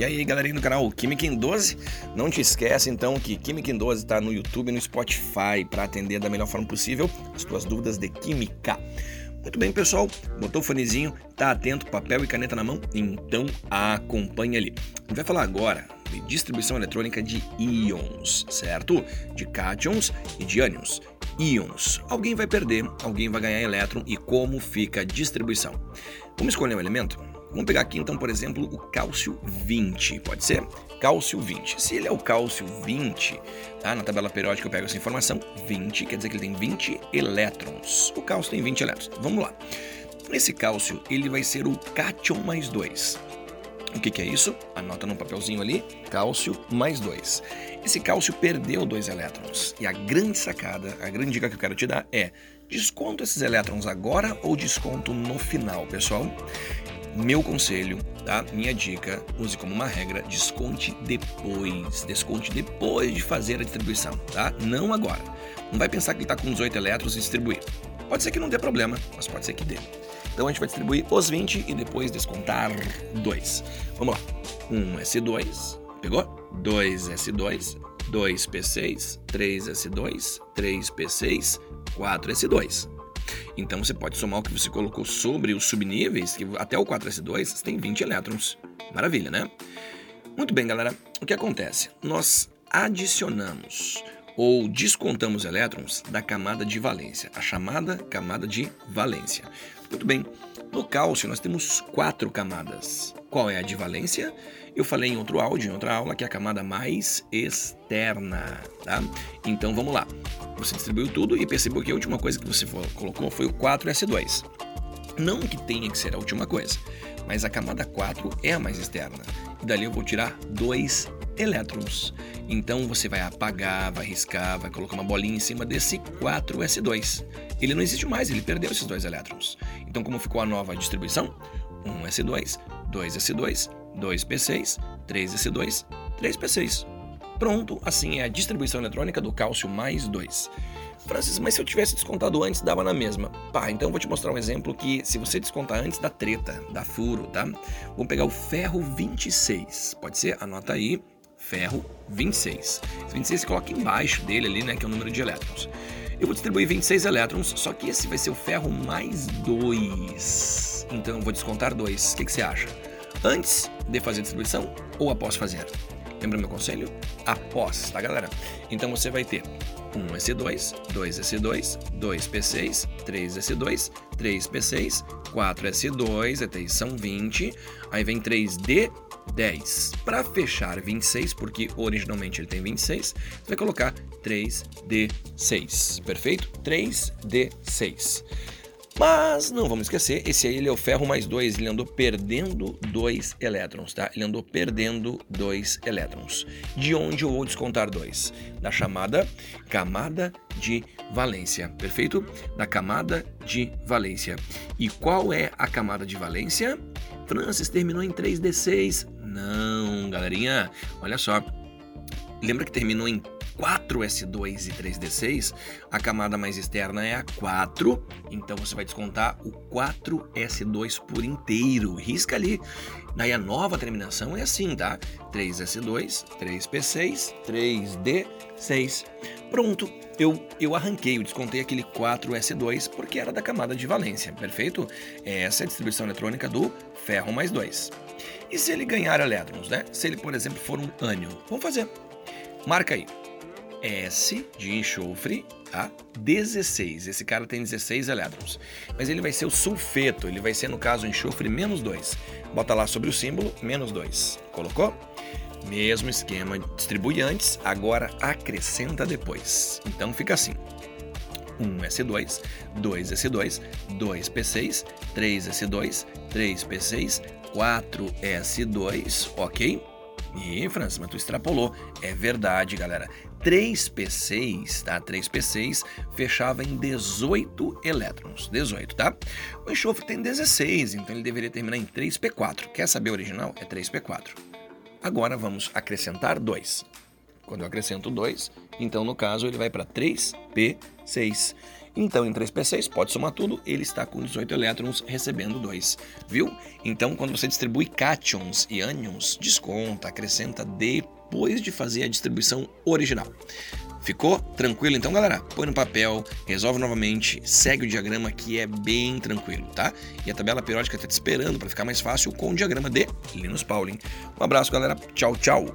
E aí, galerinha do canal Química em 12, não te esquece então que Química em 12 está no YouTube e no Spotify para atender da melhor forma possível as tuas dúvidas de química. Muito bem, pessoal, botou o fonezinho, tá atento, papel e caneta na mão? Então acompanha ali. A gente vai falar agora de distribuição eletrônica de íons, certo? De cátions e de ânions. Íons. Alguém vai perder, alguém vai ganhar elétron e como fica a distribuição. Vamos escolher um elemento? Vamos pegar aqui então, por exemplo, o cálcio 20, pode ser? Cálcio 20. Se ele é o cálcio 20, tá? Na tabela periódica eu pego essa informação, 20, quer dizer que ele tem 20 elétrons. O cálcio tem 20 elétrons. Vamos lá. Esse cálcio, ele vai ser o cátion mais 2. O que, que, é isso? Anota no papelzinho ali, cálcio mais 2. Esse cálcio perdeu dois elétrons. E a grande sacada, a grande dica que eu quero te dar é: desconto esses elétrons agora ou desconto no final, pessoal? Meu conselho, tá? Minha dica, use como uma regra, desconte depois. Desconte depois de fazer a distribuição, tá? Não agora. Não vai pensar que ele está com 18 elétrons e distribuir. Pode ser que não dê problema, mas pode ser que dê. Então a gente vai distribuir os 20 e depois descontar 2. Vamos lá. 1 S2, pegou? 2 S2, 2 P6, 3 S2, 3 P6, 4 S2. Então você pode somar o que você colocou sobre os subníveis, que até o 4s2 você tem 20 elétrons. Maravilha, né? Muito bem, galera. O que acontece? Nós adicionamos ou descontamos elétrons da camada de valência, a chamada camada de valência. Muito bem. No cálcio nós temos quatro camadas. Qual é a de valência? Eu falei em outro áudio, em outra aula, que é a camada mais externa, tá? Então vamos lá. Você distribuiu tudo e percebeu que a última coisa que você colocou foi o 4S2. Não que tenha que ser a última coisa, mas a camada 4 é a mais externa. E dali eu vou tirar dois elétrons. Então você vai apagar, vai riscar, vai colocar uma bolinha em cima desse 4S2. Ele não existe mais, ele perdeu esses dois elétrons. Então como ficou a nova distribuição? 1S2, 2S2, 2P6, 3S2, 3P6. Pronto, assim é a distribuição eletrônica do cálcio mais 2. Francis, mas se eu tivesse descontado antes, dava na mesma. Pá, então vou te mostrar um exemplo que se você descontar antes da treta, da furo, tá? Vamos pegar o ferro 26. Pode ser? Anota aí. Ferro 26. Esse 26 você coloca embaixo dele ali, né? Que é o número de elétrons. Eu vou distribuir 26 elétrons, só que esse vai ser o ferro mais 2. Então eu vou descontar 2. O que, que você acha? Antes de fazer a distribuição ou após fazer? Lembra meu conselho? Após, tá galera? Então você vai ter 1S2, 2S2, 2P6, 3S2, 3P6, 4S2, até são 20, aí vem 3D, 10. Para fechar 26, porque originalmente ele tem 26, você vai colocar 3D6, perfeito? 3D6. Mas não vamos esquecer, esse aí ele é o ferro mais 2, ele andou perdendo 2 elétrons, tá? Ele andou perdendo 2 elétrons. De onde eu vou descontar 2? Da chamada camada de valência, perfeito? Da camada de valência. E qual é a camada de valência? Francis terminou em 3D6. Não, galerinha, olha só. Lembra que terminou em 4S2 e 3D6, a camada mais externa é a 4, então você vai descontar o 4S2 por inteiro, risca ali. Daí a nova terminação é assim, tá? 3S2, 3P6, 3D6. Pronto, eu, eu arranquei, eu descontei aquele 4S2 porque era da camada de valência, perfeito? Essa é a distribuição eletrônica do ferro mais 2. E se ele ganhar elétrons, né? Se ele, por exemplo, for um ânion, vamos fazer. Marca aí. S de enxofre, tá? 16. Esse cara tem 16 elétrons. Mas ele vai ser o sulfeto, ele vai ser, no caso, enxofre menos 2. Bota lá sobre o símbolo, menos 2. Colocou? Mesmo esquema, distribui antes, agora acrescenta depois. Então fica assim. 1S2, 2S2, 2P6, 3S2, 3P6, 4S2, ok? E, Francis, mas tu extrapolou. É verdade, galera. 3P6, tá? 3P6 fechava em 18 elétrons. 18, tá? O enxofre tem 16, então ele deveria terminar em 3P4. Quer saber o original? É 3P4. Agora vamos acrescentar 2. Quando eu acrescento 2, então no caso ele vai para 3P6. Então, em 3P6, pode somar tudo, ele está com 18 elétrons, recebendo 2, viu? Então, quando você distribui cátions e ânions, desconta, acrescenta depois de fazer a distribuição original. Ficou tranquilo então, galera? Põe no papel, resolve novamente, segue o diagrama que é bem tranquilo, tá? E a tabela periódica está te esperando para ficar mais fácil com o diagrama de Linus Pauling. Um abraço, galera. Tchau, tchau.